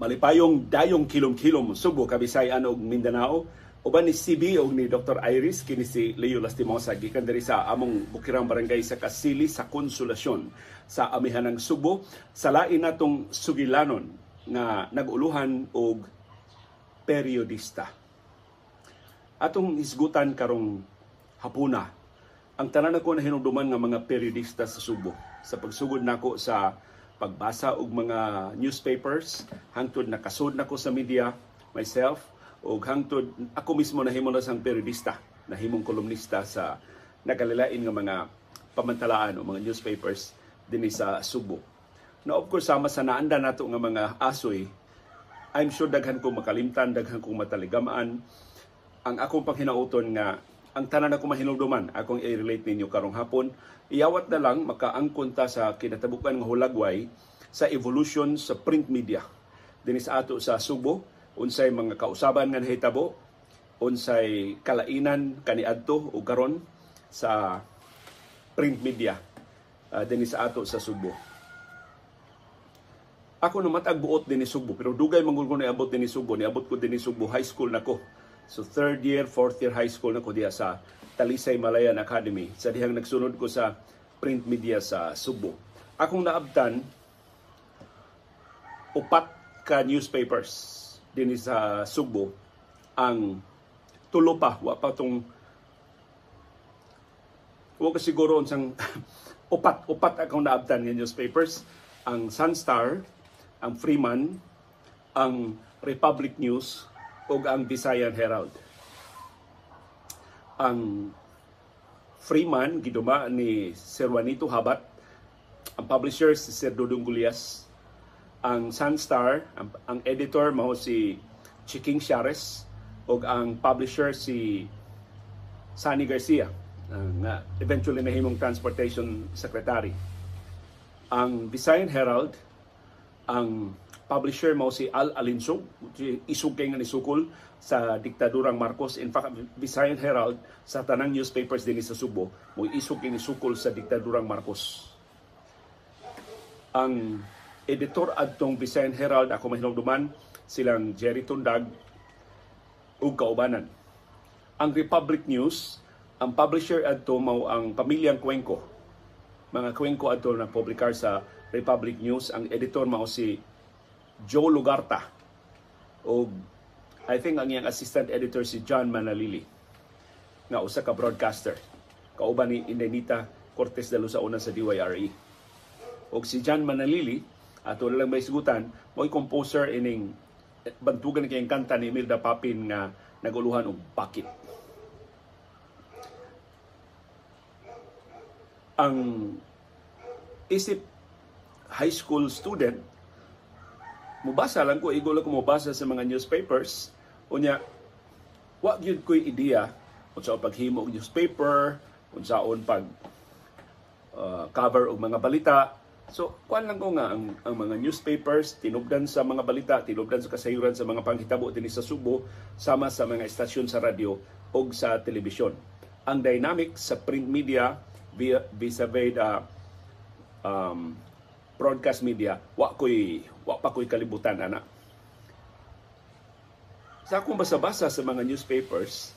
malipayong dayong kilom-kilom Subo, Kabisayan ug Mindanao uban ni CB ug ni Dr. Iris kini si Leo Lastimosa gikan diri sa among Bukirang Barangay sa Kasili sa Konsolasyon sa amihan ng Subo sa lain natong sugilanon nga naguluhan og periodista. Atong isgutan karong hapuna ang tanan ako na hinungduman nga mga periodista sa Subo sa pagsugod nako sa pagbasa og mga newspapers hangtod nakasud nako sa media myself ug hangtod ako mismo nahimo na sang periodista nahimong kolumnista sa nagalilain nga mga pamantalaan o mga newspapers dinhi sa Subo. Na of course sama sa naanda nato nga mga asoy I'm sure daghan ko makalimtan, daghan ko mataligamaan. Ang akong panghinauton nga ang tanan ako mahinungduman akong i-relate ninyo karong hapon. Iyawat na lang makaangkon ta sa kinatabukan nga hulagway sa evolution sa print media. Dinhi sa ato sa Subo unsay mga kausaban nga nahitabo unsay kalainan kaniadto o karon sa print media uh, dinhi sa ato sa Subo. Ako na matag buot dinhi Subo pero dugay mangul ko niabot dinhi Subo niabot ko dinhi Subo high school nako So third year, fourth year high school na ko diya sa Talisay Malayan Academy. Sa dihang nagsunod ko sa print media sa Subo. Akong naabtan, upat ka newspapers din sa Subo ang tulo pa, wa pa tong wa ka siguro unsang upat upat akong naabtan nga newspapers ang Sunstar, ang Freeman, ang Republic News ug ang Visayan Herald. Ang Freeman giduma ni Sir Juanito Habat, ang publisher si Sir Dudong Gulias, ang Sunstar, ang, ang editor mao si Chiking Shares ug ang publisher si Sunny Garcia nga uh, eventually nahimong transportation secretary. Ang Visayan Herald, ang publisher mao si Al Alinsog, isug kay nga nisukol sa diktadurang Marcos. In fact, Visayan Herald sa tanang newspapers din sa Subo, mo isug kay nisukol sa diktadurang Marcos. Ang editor adtong Visayan Herald ako mahinungduman silang Jerry Tundag ug kaubanan. Ang Republic News, ang publisher adto mao ang pamilyang Cuenco. Mga Cuenco adto na publikar sa Republic News, ang editor mao si Joe Lugarta. O I think ang iyang assistant editor si John Manalili. Nga usa ka broadcaster. Kauban ni Indenita Cortez de Lusauna sa DYRE o si John Manalili ato lang may sigutan mo'y composer ining bantugan kayong kanta ni Imelda Papin nga naguluhan og bakit. Ang isip high school student mubasa lang ko igol ko mubasa sa mga newspapers. Unya wa gyud koy ideya unsa paghimo og newspaper unsaon pag uh, cover og mga balita. So kuan lang ko nga ang, ang mga newspapers tinubdan sa mga balita tinubdan sa kasayuran sa mga panghitabo dinhi sa Subo sama sa mga estasyon sa radyo ug sa telebisyon. Ang dynamic sa print media via vis-a-vis uh, um, broadcast media, wa ko'y, wa pa ko'y kalibutan, ana. Sa akong basa-basa sa mga newspapers,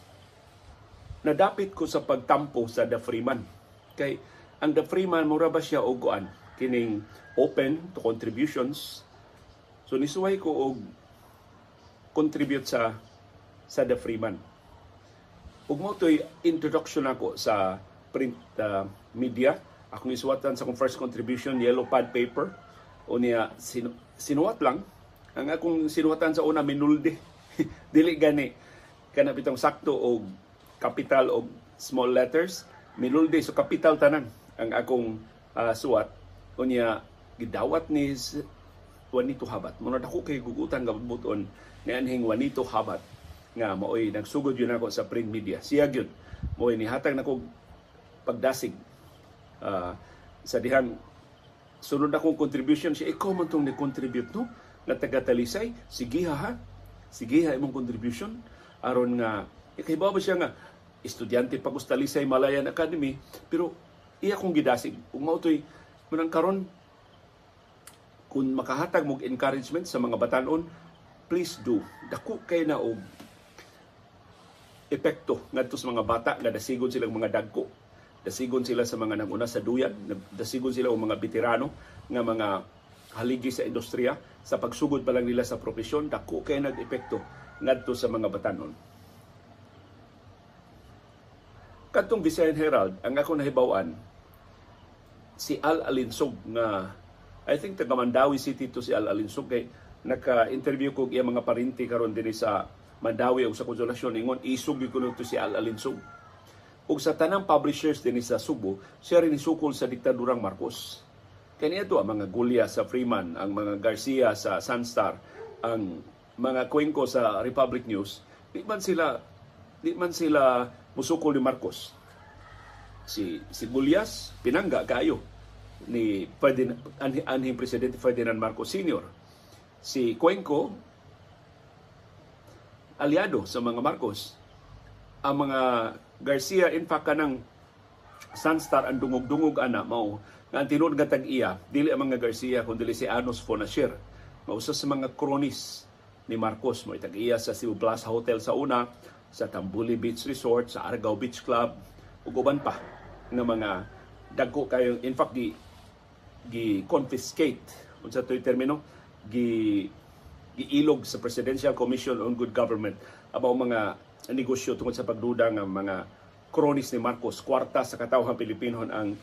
nadapit ko sa pagtampo sa The Freeman. Kay ang The Freeman, mura ba siya og kuan? Kining open to contributions. So nisuway ko og contribute sa sa The Freeman. Ug mo to'y introduction ako sa print uh, media akong isuwatan sa akong first contribution yellow pad paper. O niya sinu- sinuwat lang. Ang akong sinuwatan sa una minulde. Dili gani. Kana bitong sakto og capital og small letters. Minulde so capital tanan ang akong uh, suwat. O niya gidawat ni Juanito Habat. Mo dako kay gugutan nga buton ni anhing Juanito Habat nga maoy nagsugod yun ako sa print media. Siya gyud mo'y nihatag nako pagdasig uh, sa dihang sunod akong contribution siya ikaw man tong ni-contribute no nga taga Talisay sige ha ha sige ha imong contribution aron nga ikahibaw ba siya nga estudyante pa sa Talisay Malayan Academy pero iya kong gidasig ug mao toy manang karon kung makahatag mog encouragement sa mga batanon, please do. Dako kay na og epekto ngadto sa mga bata nga dasigon silang mga dagko. Dasigon sila sa mga nanguna sa duyan, dasigon sila og mga veterano nga mga haligi sa industriya sa pagsugod pa lang nila sa propesyon dako kay nag-epekto ngadto sa mga batanon. Kadtong Visayan Herald, ang ako nahibawan, si Al Alinsog nga I think taga Mandawi City to si Al Alinsog kay naka-interview ko iya mga parinti karon dinhi sa Mandawi ug sa Konsolasyon ingon isog kuno to si Al Alinsog. Ug sa tanang publishers dinhi sa Subo, siya rin isukol sa diktadurang Marcos. Kaya ito ang mga Gulya sa Freeman, ang mga Garcia sa Sunstar, ang mga Cuenco sa Republic News, di man sila di man sila musukol ni Marcos. Si si Gulyas pinangga kayo ni Ferdinand, anhi, anhing Presidente Ferdinand Marcos Sr. Si Cuenco, aliado sa mga Marcos. Ang mga Garcia, in fact, kanang Sunstar ang dungog-dungog ana mao. Nga ang tinud nga tag-iya dili ang mga Garcia kundi si Anos Fonasher. Mausa sa mga kronis ni Marcos. Mo tag-iya sa Cebu Plaza Hotel sa una sa Tambuli Beach Resort sa Argao Beach Club ug uban pa nga mga dagko kayo. In fact gi gi confiscate unsa toy termino? Gi giilog sa Presidential Commission on Good Government. About mga negosyo tungkol sa pagduda ng mga kronis ni Marcos. Kwarta sa katawhang Pilipino ang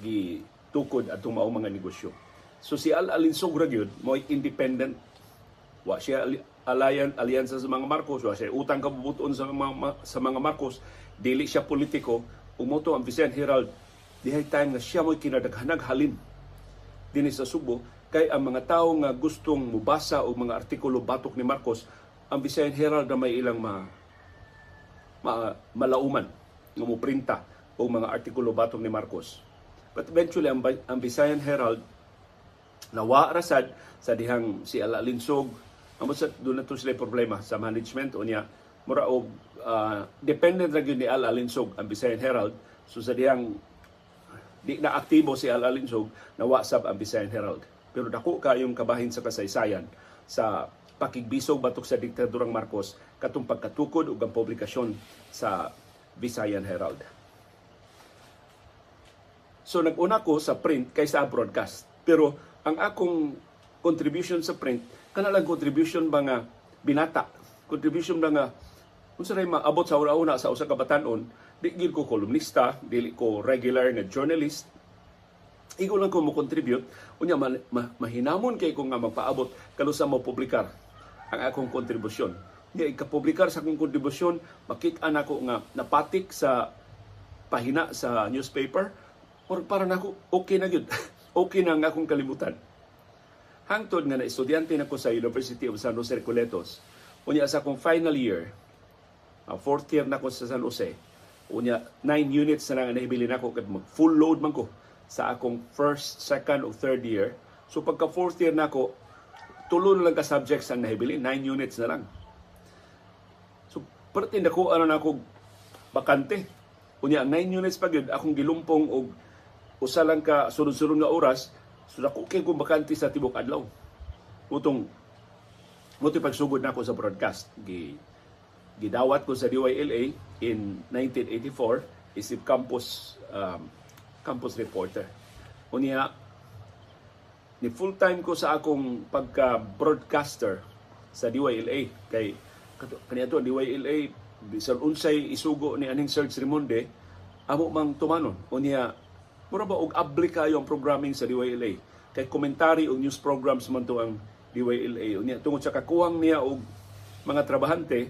gitukod at mao mga negosyo. So si Al Alinsog ra gyud mo independent. Wa siya alayan alyansa sa mga Marcos wa siya utang kabubuton sa mga sa mga Marcos. Dili siya politiko. Umoto ang Vicente Herald dihay time nga siya mo kinadaghanag halin dinhi sa Subo. Kay ang mga tao nga gustong mubasa og mga artikulo batok ni Marcos ang Visayan Herald na may ilang ma malauman nga mo printa og mga artikulo batok ni Marcos. But eventually ang, ang Visayan Herald nawa rasad sa dihang si Ala Linsog amo sa doon na to sila problema sa management o niya mura og uh, dependent ra gyud ni Al Alinsog ang Visayan Herald. So sa dihang di na aktibo si Al Alinsog nawa sab ang Visayan Herald. Pero dako kayong kabahin sa kasaysayan sa pakigbisog batok sa diktadurang Marcos katong pagkatukod ug ang publikasyon sa Visayan Herald. So nag-una ko sa print kaysa broadcast. Pero ang akong contribution sa print kana lang contribution ba nga binata, contribution ba nga unsa ray maabot sa una-una sa usa ka batan-on, di gid ko kolumnista, dili ko regular nga journalist, Igo lang ko mo contribute, unya ma, ma, mahinamon kay ko nga magpaabot kalusa mo publikar ang akong kontribusyon. Nga ikapublikar sa akong kontribusyon, makita nako nga napatik sa pahina sa newspaper or para nako okay na gyud. okay na nga akong kalimutan. Hangtod nga na estudyante nako sa University of San Jose Recoletos, unya sa akong final year, uh, fourth year nako sa San Jose, unya nine units na lang nahibili nako kay full load man ko sa akong first, second, o third year. So pagka fourth year na ako, tulo na lang ka subjects ang nahibili, nine units na lang. So parte na ko, ano na ako, bakante. Kunya, nine units pa yun, akong gilumpong og usa lang ka sunod-sunod nga oras, so ako kay kong bakante sa tibok adlaw. Utong, muti pagsugod na ako sa broadcast. Gi, gidawat ko sa DYLA in 1984, isip campus um, campus reporter. Unya, ni full time ko sa akong pagka-broadcaster sa DYLA. Kay, kaniya to, DYLA, bisan unsay isugo ni aning Serge Rimonde, amo mang tumanon. Unya, mura ba og abli kayo ang programming sa DYLA? Kay komentary o news programs man to ang DYLA. Unya, tungod sa kakuhang niya og mga trabahante,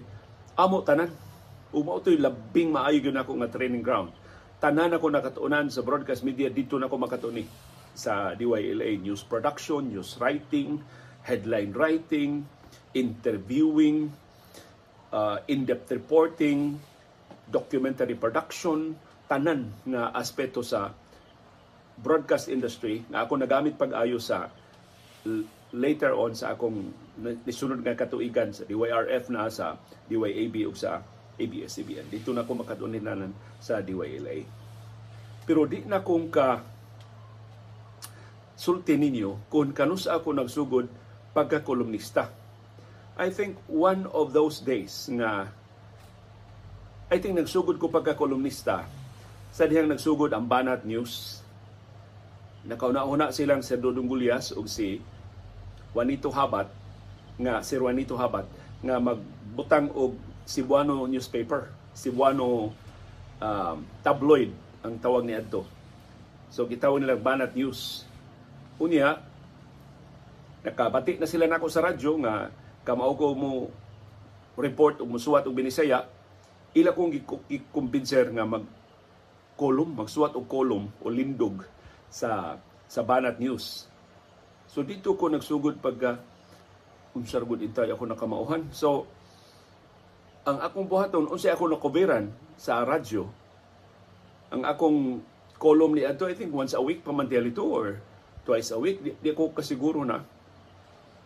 amo tanan. Uma ito'y labing maayo yun ako nga training ground tanan ako nakatuunan sa broadcast media dito na ako makatuni sa DYLA news production, news writing, headline writing, interviewing, uh, in-depth reporting, documentary production, tanan nga aspeto sa broadcast industry nga ako nagamit pag-ayo sa later on sa akong nisunod nga katuigan sa DYRF na sa DYAB ug sa ABS-CBN. Dito na ko makatuninan sa DYLA. Pero di na kong ka sulti ninyo kung kanus ako nagsugod pagka-kolumnista. I think one of those days nga I think nagsugod ko pagka-kolumnista sa dihang nagsugod ang Banat News. Nakauna-una silang si Dodong Gulyas ug si Juanito Habat nga si Juanito Habat nga magbutang og Cebuano newspaper, Cebuano um, tabloid ang tawag ni adto. So gitawag nila Banat News. Unya nakabati na sila nako sa radyo nga kamao ko mo report o musuwat og binisaya ila kong gikumbinser nga mag kolum magsuwat og kolum o lindog sa sa Banat News. So dito ko nagsugod pagka unsar gud intay ako nakamauhan. So ang akong buhaton unsay ako nakoberan sa radyo ang akong column ni adto I think once a week pa man ito or twice a week di, di ko kasiguro na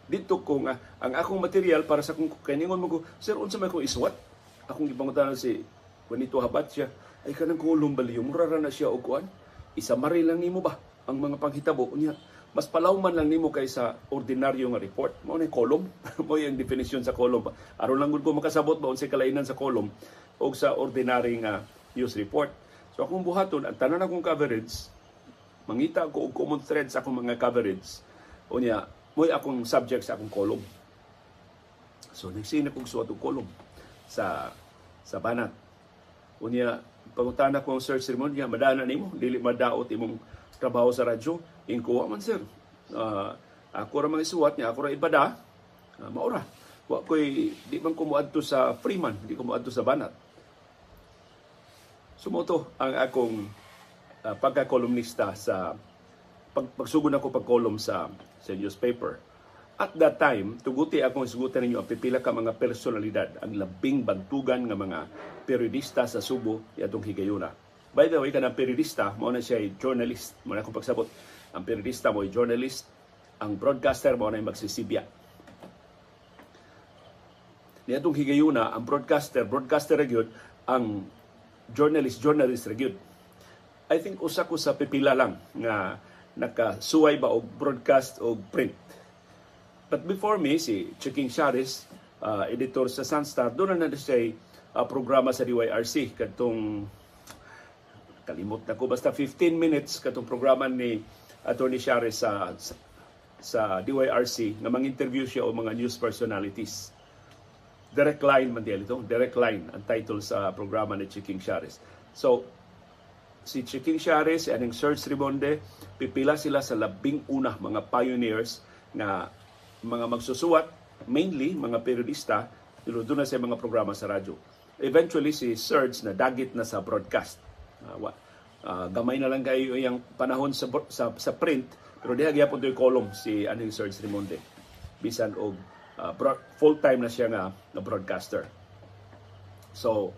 dito ko nga ang akong material para sa kung kaningon mo sir unsa may ko iswat? Akong gipangutan si Juanito Habat siya ay kanang column baliyo mura na siya og kuan isa mari lang nimo ba ang mga panghitabo? Unya mas palawman lang nimo kaysa ordinaryo nga report. Mo ni column mo yung definition sa column aron lang gud ko makasabot ba unsay kalainan sa column o sa ordinary nga news report. So akong buhaton ang tanan akong coverage mangita ko og common thread sa akong mga coverage unya mo akong subject sa akong column so nagsin akong suwat og column sa sa banat unya pangutana ko ang search ceremony madana nimo dili madaot imong trabaho sa radyo Inkuha man sir. Uh, ako ra mga isuwat niya, ako ra ibada. Uh, maura. Wa koy di man ko moadto sa Freeman, di ko moadto sa Banat. Sumoto ang akong uh, pagka-columnista sa pag, pagsugod ako pag-column sa sa newspaper. At that time, tuguti akong isugutan ninyo ang pipila ka mga personalidad, ang labing bantugan nga mga periodista sa Subo atong higayuna. By the way, kanang periodista, mo na siya journalist, mo na akong pagsabot ang periodista mo ay journalist, ang broadcaster mo na magsisibya. Niadtong higayuna, ang broadcaster, broadcaster gyud ang journalist, journalist gyud. I think usa ko sa pipila lang nga nakasuway ba og broadcast o print. But before me, si Chiking Sharis, uh, editor sa Sunstar, doon na na siya uh, programa sa DYRC. Katong, kalimot na ko, basta 15 minutes katong programa ni Attorney Shares sa, sa, sa DYRC na mang-interview siya o mga news personalities. Direct line man diyan ito. Direct line ang title sa programa ni Chiking Shares. So, si Chiking Shares, si Aning Serge Ribonde, pipila sila sa labing una mga pioneers na mga magsusuwat, mainly mga periodista, doon na sa mga programa sa radyo. Eventually, si Serge na dagit na sa broadcast. Uh, uh, gamay na lang kayo yung panahon sa, sa, sa print pero diha gyapon to column si Aning Serge Rimonde bisan og uh, full time na siya nga na broadcaster so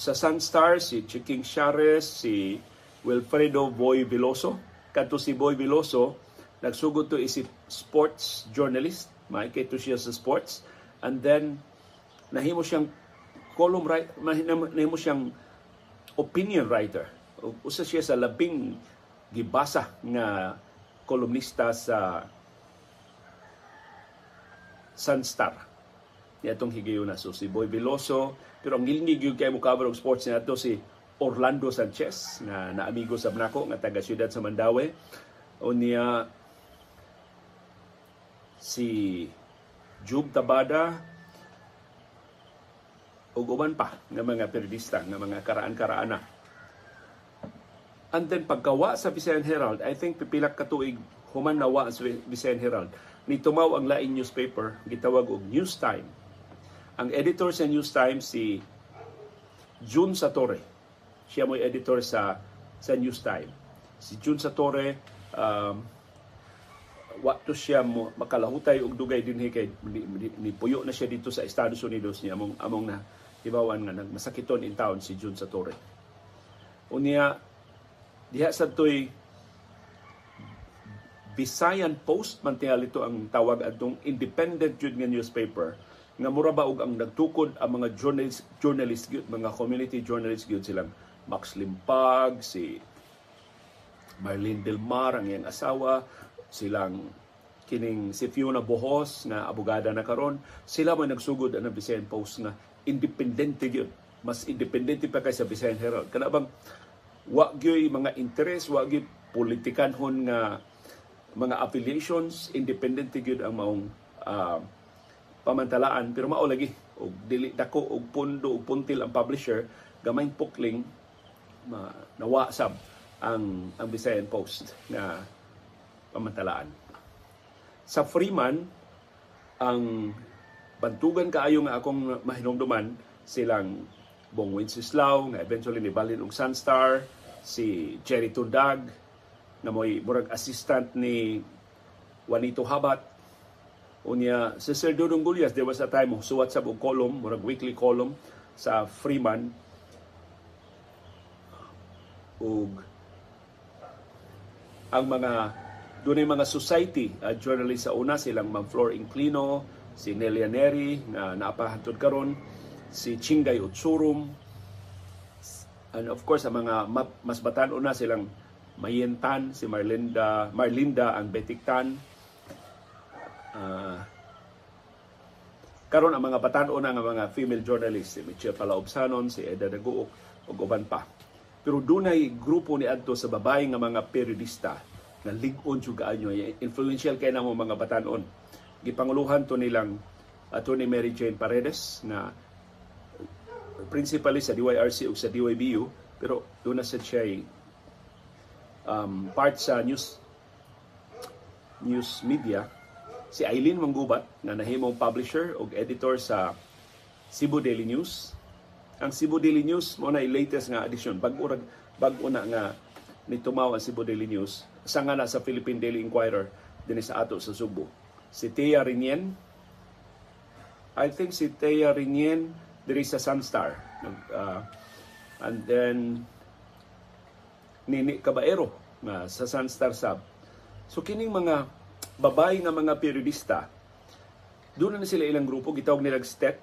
sa Sunstar si Chiking Shares si Wilfredo Boy Veloso. Kadto si Boy Veloso nagsugod to isip sports journalist. Maikay to siya sa sports. And then nahimo siyang column writer nahimo siyang opinion writer. Usa siya sa labing gibasa nga kolumnista sa Sunstar. Niatong higayuna. So si Boy Veloso, pero ang gilingig yung kayo mukha og sports niya to si Orlando Sanchez, na naamigo sa Bnaco, nga taga siyudad sa Mandawi. O niya si Jub Tabada, ug uban pa nga mga periodista nga mga karaan-karaana And then pagkawa sa Visayan Herald, I think pipilak katuig human nawa sa Visayan Herald. Ni tumaw ang lain newspaper, gitawag og News Time. Ang editor sa News Time si June Satore. Siya mo editor sa sa News Time. Si June Satore um, wato siya mo makalahutay og dugay dinhi kay ni, puyo na siya dito sa Estados Unidos niya among among na ibawan nga nagmasakiton in town si June Satore. Unya diha sa toy Visayan Post man ito ang tawag adtong independent jud nga newspaper nga mura ba og ang nagtukod ang mga journalist journalist gyud mga community journalist gyud silang Max Limpag si Marlene Delmar ang iyang asawa silang kining si Fiona Bohos nga abogada na karon. Sila man nagsugod ang Visayan Post nga independente gyud mas independente pa kay sa Visayan Herald. Kana bang wa gyoy mga interest wa gyud politikanhon nga mga affiliations independente gyud ang maong uh, pamantalaan. Pero mao lagi og dili dako og pundo og puntil ang publisher gamay pukling ma, nawa sab ang ang Visayan Post na pamantalaan. Sa Freeman ang bantugan kaayo nga akong mahinungduman silang Bong Wenceslao nga eventually ni Balin og Sunstar si Jerry Tundag na mo'y murag assistant ni Juanito Habat unya si Sir Dudong Gulyas there was a time suwat sa column murag weekly column sa Freeman ug ang mga doon mga society uh, journalist sa una silang Ma'am Flor Inclino, si Nelia Neri na naapahantod karon, si Chingay Utsurum, and of course ang mga mas batan una silang Mayentan, si Marlinda, Marlinda ang Betiktan. Karon ang mga batan una nga mga female journalists, si Michelle Palaobsanon, si Eda Daguok, ug uban pa. Pero dunay grupo ni adto sa babae nga mga periodista nga ligon jud kaayo influential kay namo mga batanon. Gipanguluhan to nilang Attorney Mary Jane Paredes na principally sa DYRC o sa DYBU pero doon na sa siya um, part sa news news media si Eileen Manggubat na nahimong publisher o editor sa Cebu Daily News ang Cebu Daily News mo na latest nga edition bag-o bag-o na nga ni tumaw ang Cebu Daily News sa nga na sa Philippine Daily Inquirer din sa ato sa Subo. Si Tia Rinien, I think si Tia Rinien diri sa Sunstar. Uh, and then Nini Caballero nga sa Sunstar Sub. So kining mga babae nga mga periodista, doon na sila ilang grupo, gitawag nilang STET.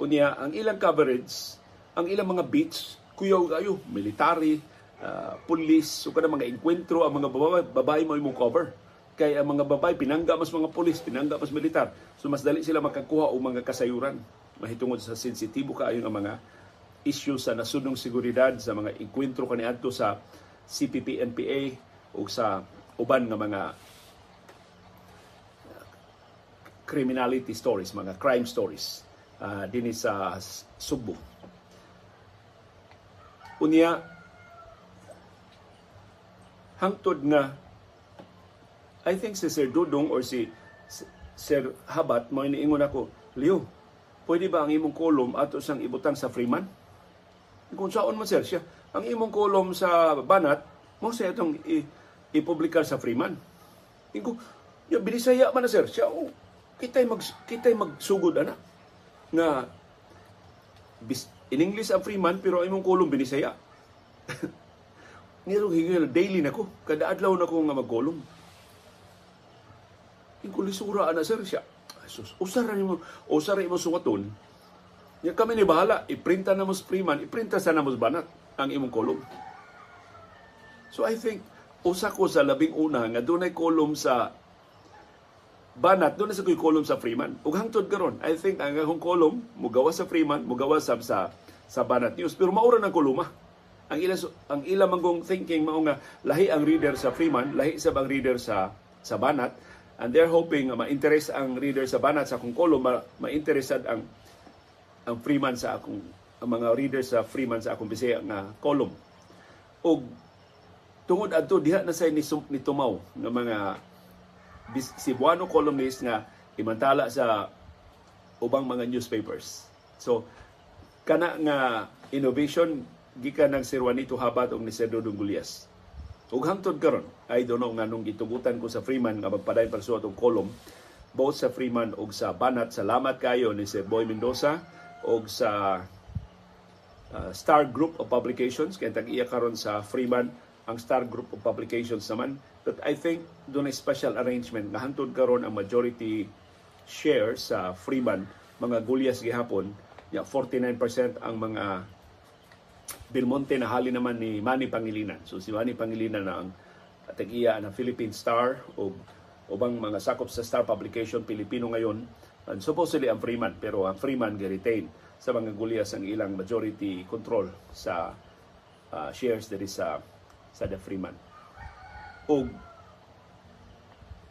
Unya, ang ilang coverage, ang ilang mga beats, kuyaw kayo, military, uh, pulis, so kada mga enkwentro ang mga babae, babae mo imong cover. Kay ang mga babae pinangga mas mga pulis, pinangga mas militar. So mas dali sila makakuha og mga kasayuran mahitungod sa sensitibo kaayo nga mga issue sa nasunong seguridad sa mga enkwentro kaniadto sa CPP NPA o sa uban nga mga criminality stories, mga crime stories uh, dinhi sa Subo. Unya, hangtod nga I think si Sir Dudong or si Sir Habat mo iniingon ako, Leo, pwede ba ang imong kolom ato sang ibutang sa Freeman? Kung saan mo sir siya, ang imong kolom sa Banat, mo siya itong ipublikar sa Freeman. Ingo, ya binisaya man na sir, siya, oh, kitay mag kitay magsugod ana nga bis, in English ang Freeman pero imong kolom binisaya. Niro higil daily nako, kada adlaw nako nga magkolom. Ing kulisura ana sir siya. Jesus, usara nimo, usara imo suwaton. Ya kami ni bahala, iprinta na mo sa Freeman, iprinta sa namos banat ang imong kolom. So I think usa ko sa labing una nga dunay kolom sa banat doon sa kuy kolom sa Freeman. Ug hangtod karon, I think ang akong kolom mugawa sa Freeman, mugawa sab sa sa Banat News pero maura ng koloma ang ila ang ila manggong thinking mao nga lahi ang reader sa Freeman, lahi sa bang reader sa sa Banat and they're hoping ma-interest ang reader sa Banat sa akong kolom, ma-interested ang ang Freeman sa akong ang mga reader sa Freeman sa akong Bisaya nga kolom. Og tungod adto diha na say ni, ni tumaw nga mga Cebuano columnist nga imantala sa ubang mga newspapers. So kana nga innovation gikan ng Sir Juanito Habat o ni Sir Dodong Gulyas. Ug hangtod karon, I don't know nganong gitugutan ko sa Freeman nga magpadayon pagsuot og kolom both sa Freeman ug sa Banat. Salamat kayo ni Sir Boy Mendoza ug sa uh, Star Group of Publications kay tag-iya karon sa Freeman ang Star Group of Publications naman. But I think doon ay special arrangement nga karon ang majority share sa Freeman mga gulyas gihapon. Ya 49% ang mga Belmonte na hali naman ni Manny Pangilinan. So si Manny Pangilinan na ang At iya ang Philippine Star o ubang mga sakop sa Star Publication Pilipino ngayon and supposedly ang Freeman pero ang Freeman gi-retain sa mga gulyas ang ilang majority control sa uh, shares diri sa sa The Freeman. O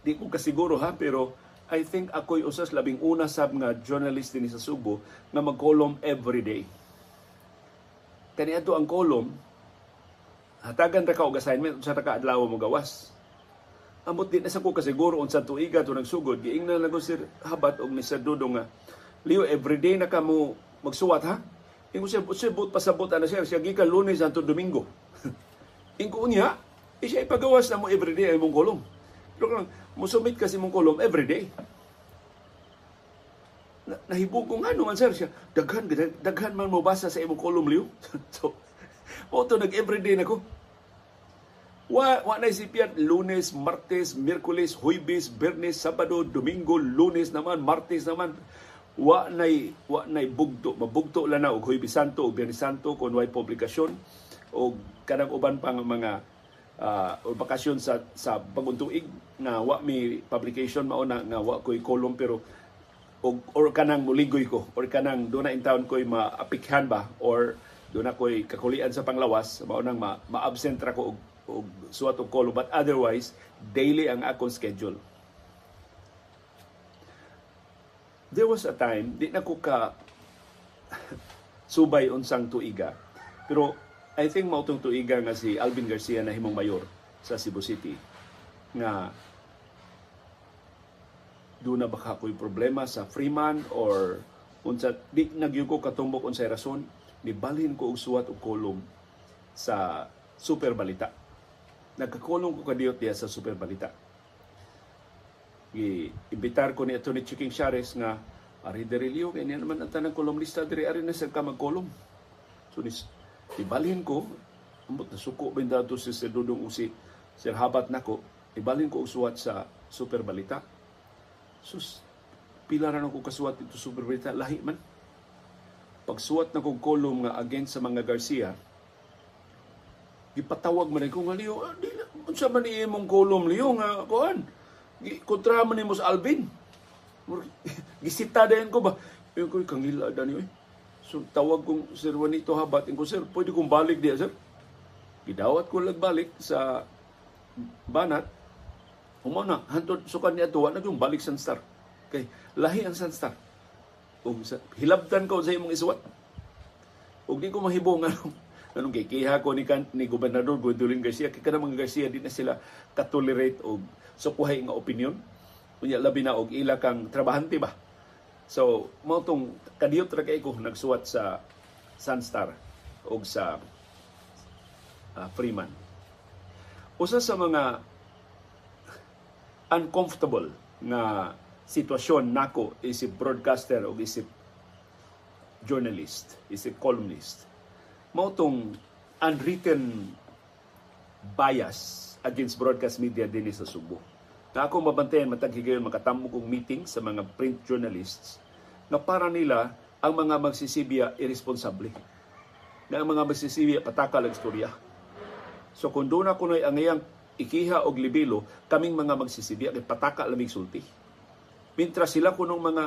di ko kasiguro ha pero I think ako'y usas labing una sab nga journalist din sa Subo nga mag-column every day. Kaniadto ang column hatagan ra ka og assignment sa ka adlaw mo gawas. Amot din na sa ko kasiguro unsa tuiga to nagsugod giingnan lang ko sir habat og ni Sir Dudong nga Leo everyday na ka mo magsuwat ha. Ingo siya siya but pasabot ana siya siya gikan Lunes hangtod Domingo. Ingo niya, eh, siya ipagawas na mo everyday ay mong kolom. Pero kung musumit kasi mong kolom everyday. Na, nahibog ko nga naman sir siya, daghan, daghan man mo basa sa imong kolom liyo. so, o to nag everyday na ko. Wa, wa na isipyan, lunes, martes, mirkules, huibis, bernes, sabado, domingo, lunes naman, martes naman wa nay wa nay bugto mabugto lang na og Huwebes Santo og Biyernes Santo kun way publikasyon og kanang uban pang mga uh, o bakasyon sa sa paguntuig nga wa mi publication mao na nga wa koy kolum pero og or kanang muligoy ko or kanang do na in town koy maapikhan ba or do na koy kakulian sa panglawas mao nang ma, ma-absent ra ko og, og suwat og kolum but otherwise daily ang akong schedule there was a time, di na ko ka subay unsang tuiga. Pero I think mautong tuiga nga si Alvin Garcia na himong mayor sa Cebu City nga do na baka ko'y problema sa Freeman or unsa di nagyuko katumbok unsay rason ni balhin ko og suwat og kolom sa Super Balita. Nagkakulong ko kadiyot diya sa Super Balita i-imbitar ko ni Atty. Chiking Shares nga ari diri liyo kay niya naman ang tanang kolumnista diri ari na sa ka magkolom. So ibalhin ko ambot na suko ba dato si Sir Dudong Usi Sir Habat nako ibalhin ko usuwat sa Super Balita. Sus pila ra ko kasuwat ito Super Balita lahi man. Pagsuwat na kong kolom nga against sa mga Garcia, ipatawag man ko nga liyo, ah, di na, unsa man imong kolom liyo nga kuan kontra man mo sa Alvin. Gisita din ko ba? Yung ko kangila dani oy. So tawag kong Sir Juanito Habat, ko sir, pwede kong balik diya sir. Gidawat ko lang balik sa banat. Umo na, hantod sukan niya tuwa na yung balik sa Star. Kay lahi ang Sunstar. Ug hilabtan ko sa imong isuwat. Ug di ko mahibong anong anong kikiha ko ni kan ni gobernador Gwendolyn Garcia kay kada mga Garcia di na sila katolerate og sukuhay nga opinion unya labi na og ila kang trabahante ba so mao tong kadiyot ra kay ko nagsuwat sa Sunstar og sa uh, Freeman usa sa mga uncomfortable nga sitwasyon nako isip broadcaster o isip journalist, isip columnist. Mao tong unwritten bias against broadcast media din sa Subo. Na ako mabantayan matag higayon makatamo kong meeting sa mga print journalists na para nila ang mga magsisibya irresponsable. Na ang mga magsisibya patakal ang istorya. So kung doon ako na ang iyang ikiha og libelo, kaming mga magsisibya kay pataka lamig sulti. Mintra sila kunong mga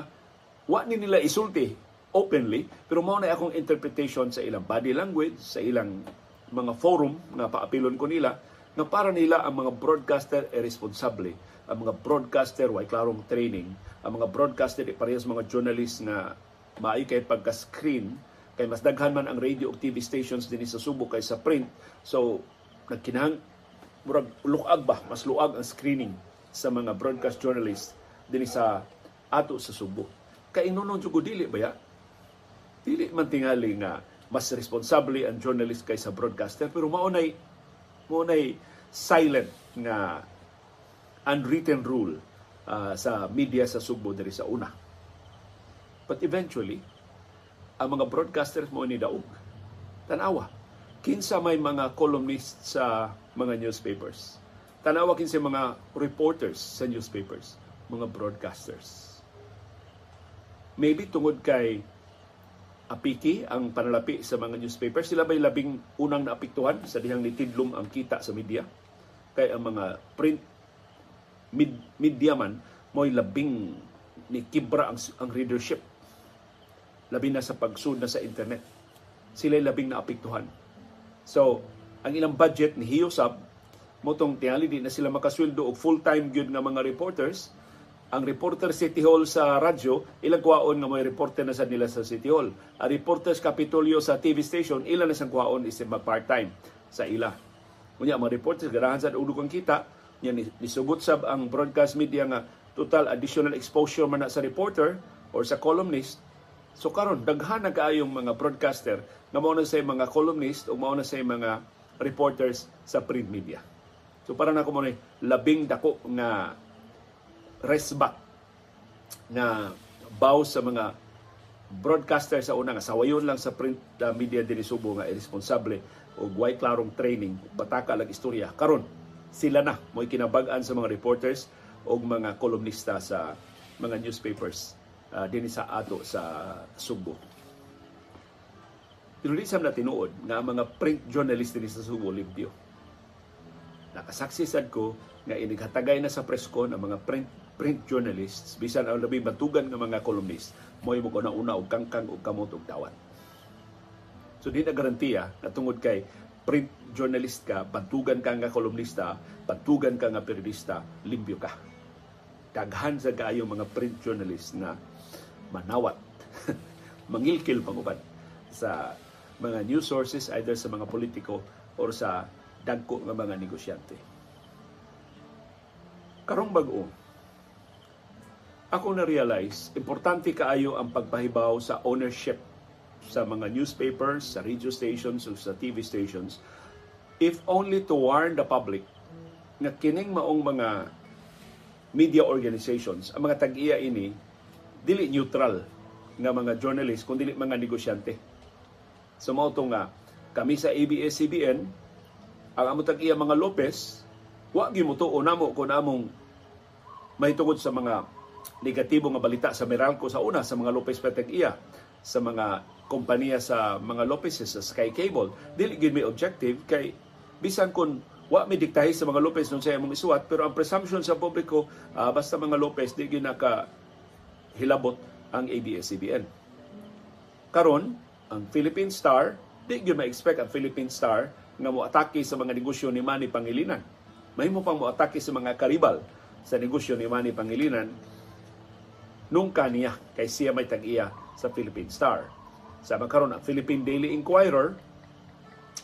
wa ni nila isulti openly, pero mao na akong interpretation sa ilang body language, sa ilang mga forum nga paapilon ko nila, na para nila ang mga broadcaster ay responsable. Ang mga broadcaster way klarong training. Ang mga broadcaster ay parehas mga journalist na maay kay pagka-screen kay mas daghan man ang radio o TV stations din sa Subo kay sa print. So nagkinahang murag luag ba mas luag ang screening sa mga broadcast journalists din sa ato sa Subo. Kay inunon jud dili ba ya? Dili man tingali nga mas responsable ang journalist kaysa broadcaster pero maunay maunay silent nga unwritten rule uh, sa media sa Subo diri sa una. But eventually, ang mga broadcasters mo ni daog. Tanawa. Kinsa may mga columnists sa mga newspapers. Tanawa kinsa mga reporters sa newspapers, mga broadcasters. Maybe tungod kay apiki ang panalapi sa mga newspapers. Sila ba'y labing unang naapektuhan sa dihang nitidlom ang kita sa media? kay ang mga print mid, media man mo'y labing ni kibra ang, ang readership labi na sa pagsud na sa internet sila labing naapektuhan so ang ilang budget ni Hiyosab motong tingali di na sila makasweldo og full-time gyud nga mga reporters ang reporter City Hall sa radyo, ilang kuwaon nga may reporter na sa nila sa City Hall. Ang reporters Kapitolyo sa TV station, ilan na sang kuwaon is mag-part-time sa ila. Kunya mga reporters ganahan sa ulo kang kita, nya nisugot sab ang broadcast media nga total additional exposure man na sa reporter or sa columnist. So karon daghan na kaayong mga broadcaster nga mao na sa mga columnist o mao na sa mga reporters sa print media. So para na ko mo labing dako nga resback na baw sa mga broadcaster sa una nga sawayon lang sa print uh, media din Subo nga irresponsable o way klarong training bataka lang istorya karon sila na mo'y kinabag-an sa mga reporters o mga kolumnista sa mga newspapers uh, din sa ato sa Subo. Pero di na tinuod nga mga print journalist din sa Subo limpyo. Nakasaksi sad ko nga inighatagay na sa presko ng mga print print journalists, bisan ang labi batugan ng mga columnist, mo mo na una og kangkang og kamot og dawat. So di na garantiya na tungod kay print journalist ka, batugan ka nga kolumnista, batugan ka nga periodista, limpyo ka. Daghan sa kayo mga print journalist na manawat, mangilkil panguban sa mga news sources either sa mga politiko or sa dagko nga mga negosyante. Karong bag-o, ako na-realize, importante kaayo ang pagpahibaw sa ownership sa mga newspapers, sa radio stations, o sa TV stations, if only to warn the public nga kining maong mga media organizations, ang mga tag-iya ini, dili neutral nga mga journalist, kundi dili mga negosyante. So mao nga, kami sa ABS-CBN, ang amo tag-iya mga Lopez, wa gyud mo tuo namo kun among mahitungod sa mga negatibo nga balita sa Meralco sa una sa mga Lopez Peteg-iya sa mga kompanya sa mga Lopez sa Sky Cable. Dili gid may objective kay bisan kun wa mi diktahi sa mga Lopez nung sa imong isuwat pero ang presumption sa publiko uh, basta mga Lopez di gyud naka hilabot ang ABS-CBN karon ang Philippine Star di gyud ma-expect ang Philippine Star nga mo atake sa mga negosyo ni Manny Pangilinan. Mahimo pang mo atake sa mga karibal sa negosyo ni Manny Pangilinan nung kaniya kay siya may tag-iya sa Philippine Star. Sa magkaroon ang Philippine Daily Inquirer,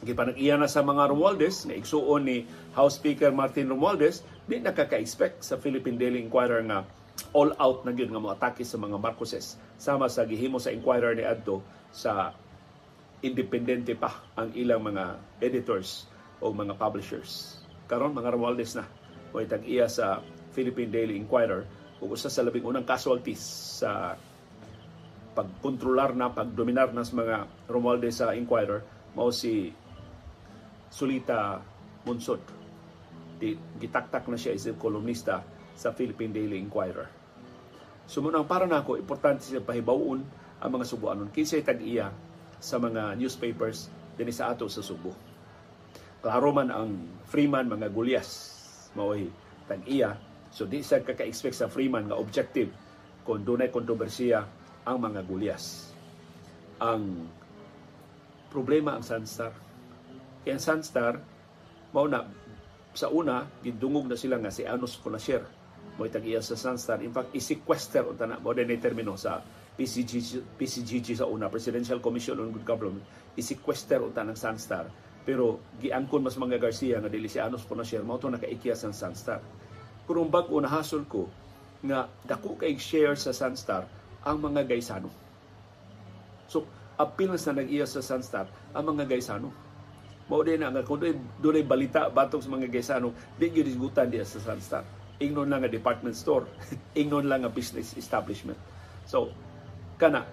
gipanag-iya na sa mga Romualdez, nga igsuon ni House Speaker Martin Romualdez, di nakaka-expect sa Philippine Daily Inquirer nga all out na gyud nga mo atake sa mga Marcoses sama sa gihimo sa Inquirer ni adto sa independente pa ang ilang mga editors o mga publishers. Karon mga Romualdez na mo tag-iya sa Philippine Daily Inquirer ug usa sa labing unang casualties sa pagkontrolar na, pagdominar ng mga Romualdez sa Inquirer mao si Sulita Munsod. Di, gitaktak na siya isang kolumnista sa Philippine Daily Inquirer. Sumunang para na ako, importante siya pahibawon ang mga Subuanon. Kinsay tag-iya sa mga newspapers din sa ato sa Subo. Klaro man ang Freeman, mga gulyas, mao'y tag-iya So di sa kaka-expect sa Freeman nga objective kung dunay kontrobersiya ang mga gulyas. Ang problema ang Sunstar. Kaya ang Sunstar, mao na sa una, gidungog na sila nga si Anos Conasier mo tagiya sa Sunstar. In fact, i-sequester unta na mo din termino sa PCG, PCGG sa una, Presidential Commission on Good Government, i-sequester unta ng Sunstar. Pero giangkon mas mga Garcia nga dili si Anos Conasier, mao to nakaikiya sa Sunstar kung bag-o nahasol ko nga dako kay share sa Sunstar ang mga gaysano. So, apil na nag-iya sa Sunstar ang mga gaysano. Mao din nga kung doon balita batong sa mga gaysano, di gyud isgutan diya sa Sunstar. Ingnon lang nga department store, ingnon lang nga business establishment. So, kana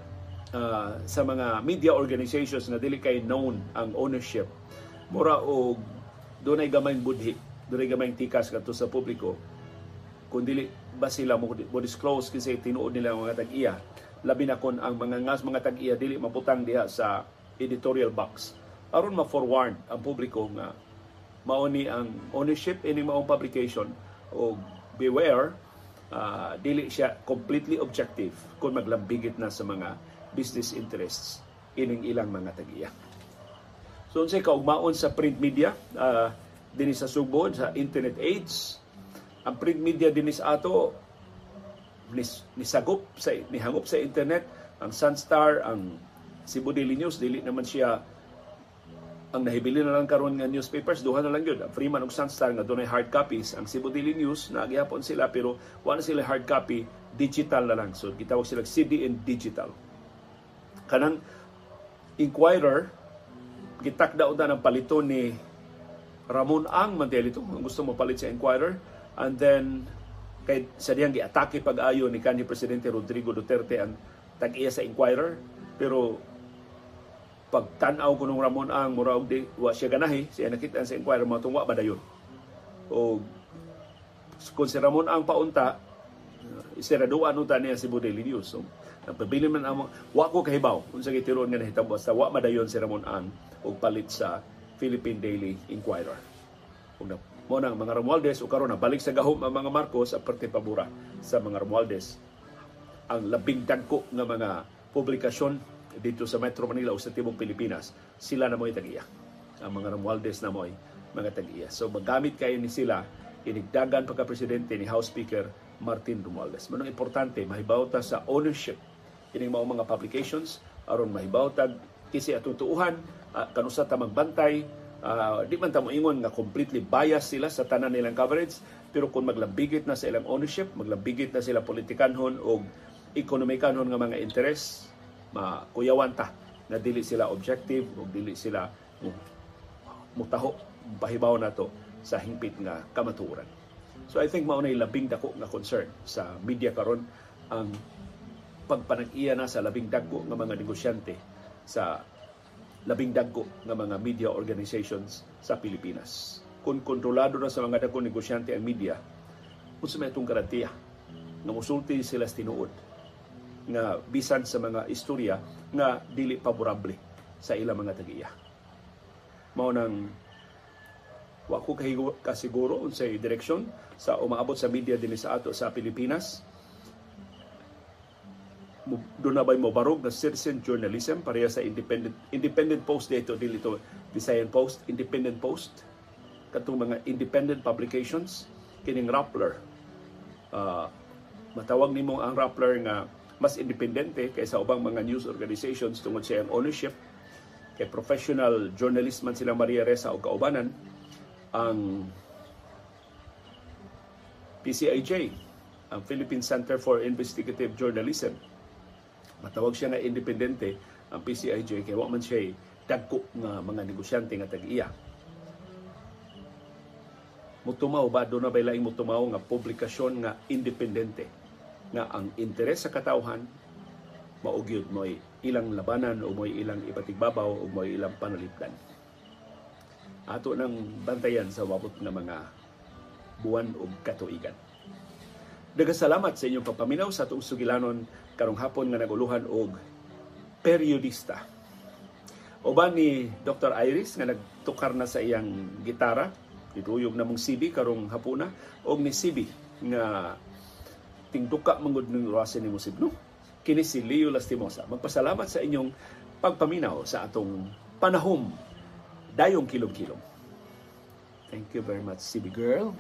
uh, sa mga media organizations na dili kay known ang ownership, mura og dunay gamay budhi, dunay gamay tikas kadto sa publiko kung dili ba sila mo, mo disclose kasi tinuod nila mga tag-iya labi na kon ang mga ngas mga tag-iya dili maputang diha sa editorial box aron ma-forward ang publiko nga mao ni ang ownership ini maong publication o beware uh, dili siya completely objective kung maglambigit na sa mga business interests ining ilang mga tagiya. So unsay kaugmaon sa print media uh, dinhi sa Subo sa internet age ang print media dinhi sa ato. Nis, nisagop sa nihangop sa internet. Ang Sunstar ang Cebu Daily News dili naman siya ang nahibili na lang karon nga newspapers. Duha na lang gyud ang Freeman ug Sunstar nga dunay hard copies. Ang Cebu Daily News nagyapon sila pero wala sila hard copy. Digital na lang. So gitawag sila CD and digital. Kanang Inquirer gitakda unta ng palito ni Ramon Ang Mantelito ang gusto mo palit sa Inquirer and then kay sa diyang giatake pag-ayo ni kanhi presidente Rodrigo Duterte ang tag-iya sa Inquirer. Pero pagtanaw ko nung Ramon ang mura og di wa siya ganahi siya nakita sa inquiry mo tungwa ba dayon? O kung si Ramon ang paunta isiraduan unta niya si Daily News so napabili man ang wa ko kahibaw unsa gitiron nga nahitabo sa wa madayon si Ramon ang og palit sa Philippine Daily Inquirer. Na mo nang mga Romualdez o karon na balik sa gahom ang mga Marcos ang pabura sa mga Romualdez ang labing dagko nga mga publikasyon dito sa Metro Manila o sa Tibong Pilipinas, sila na mo'y tag-iya. Ang mga Romualdez na mo'y mga tag-iya. So magamit kayo ni sila, inigdagan pagka-presidente ni House Speaker Martin Romualdez. Manong importante, mahibaw ta sa ownership ining mao mga publications aron mahibaw tag kisi atutuuhan uh, kanusa ta magbantay uh, di man ta moingon nga completely bias sila sa tanan nilang coverage pero kung maglambigit na sa ilang ownership maglambigit na sila politikanhon o ekonomikanhon nga mga interes makuyawan ta na dili sila objective o dili sila mutaho pahibaw na to sa hingpit nga kamaturan. So I think mao na labing dako nga concern sa media karon ang pagpanag-iya na sa labing dako nga mga negosyante sa labing dagko nga mga media organizations sa Pilipinas. Kung kontrolado na sa mga dako negosyante ang media, unsa may itong garantiya nga musulti sila sa tinuod nga bisan sa mga istorya nga dili favorable sa ilang mga tagiya. Mao nang wa ko kasiguro unsay direksyon sa umaabot sa media dinhi sa ato sa Pilipinas. Doon na ba mo barog na citizen journalism pareha sa independent independent post dito dili to Visayan Post, Independent Post? Katong mga independent publications kining Rappler. Uh, matawag nimo ang Rappler nga mas independente kaysa ubang mga news organizations tungod sa ownership. Kay professional journalist man sila Maria Reza o kaubanan ang PCIJ ang Philippine Center for Investigative Journalism matawag siya nga independente ang PCIJ kay wa man siya dagko nga mga negosyante nga tag-iya mutumaw ba do na bay laing mutumaw nga publikasyon nga independente nga ang interes sa katawhan maugyod mo'y ilang labanan o mo'y ilang ipatigbabaw o mo'y ilang panalipdan. Ato nang bantayan sa wabot ng mga buwan o katuigan. Dagasalamat sa inyong papaminaw sa atong sugilanon karong hapon nga naguluhan og periodista. Uban ni Dr. Iris nga nagtukar na sa iyang gitara, ituyog na mong CB karong hapuna, og ni CB nga tingduka mangod ng rasa ni Musibno. Kini si Leo Lastimosa. Magpasalamat sa inyong pagpaminaw sa atong panahom dayong kilom-kilom. Thank you very much, CB Girl.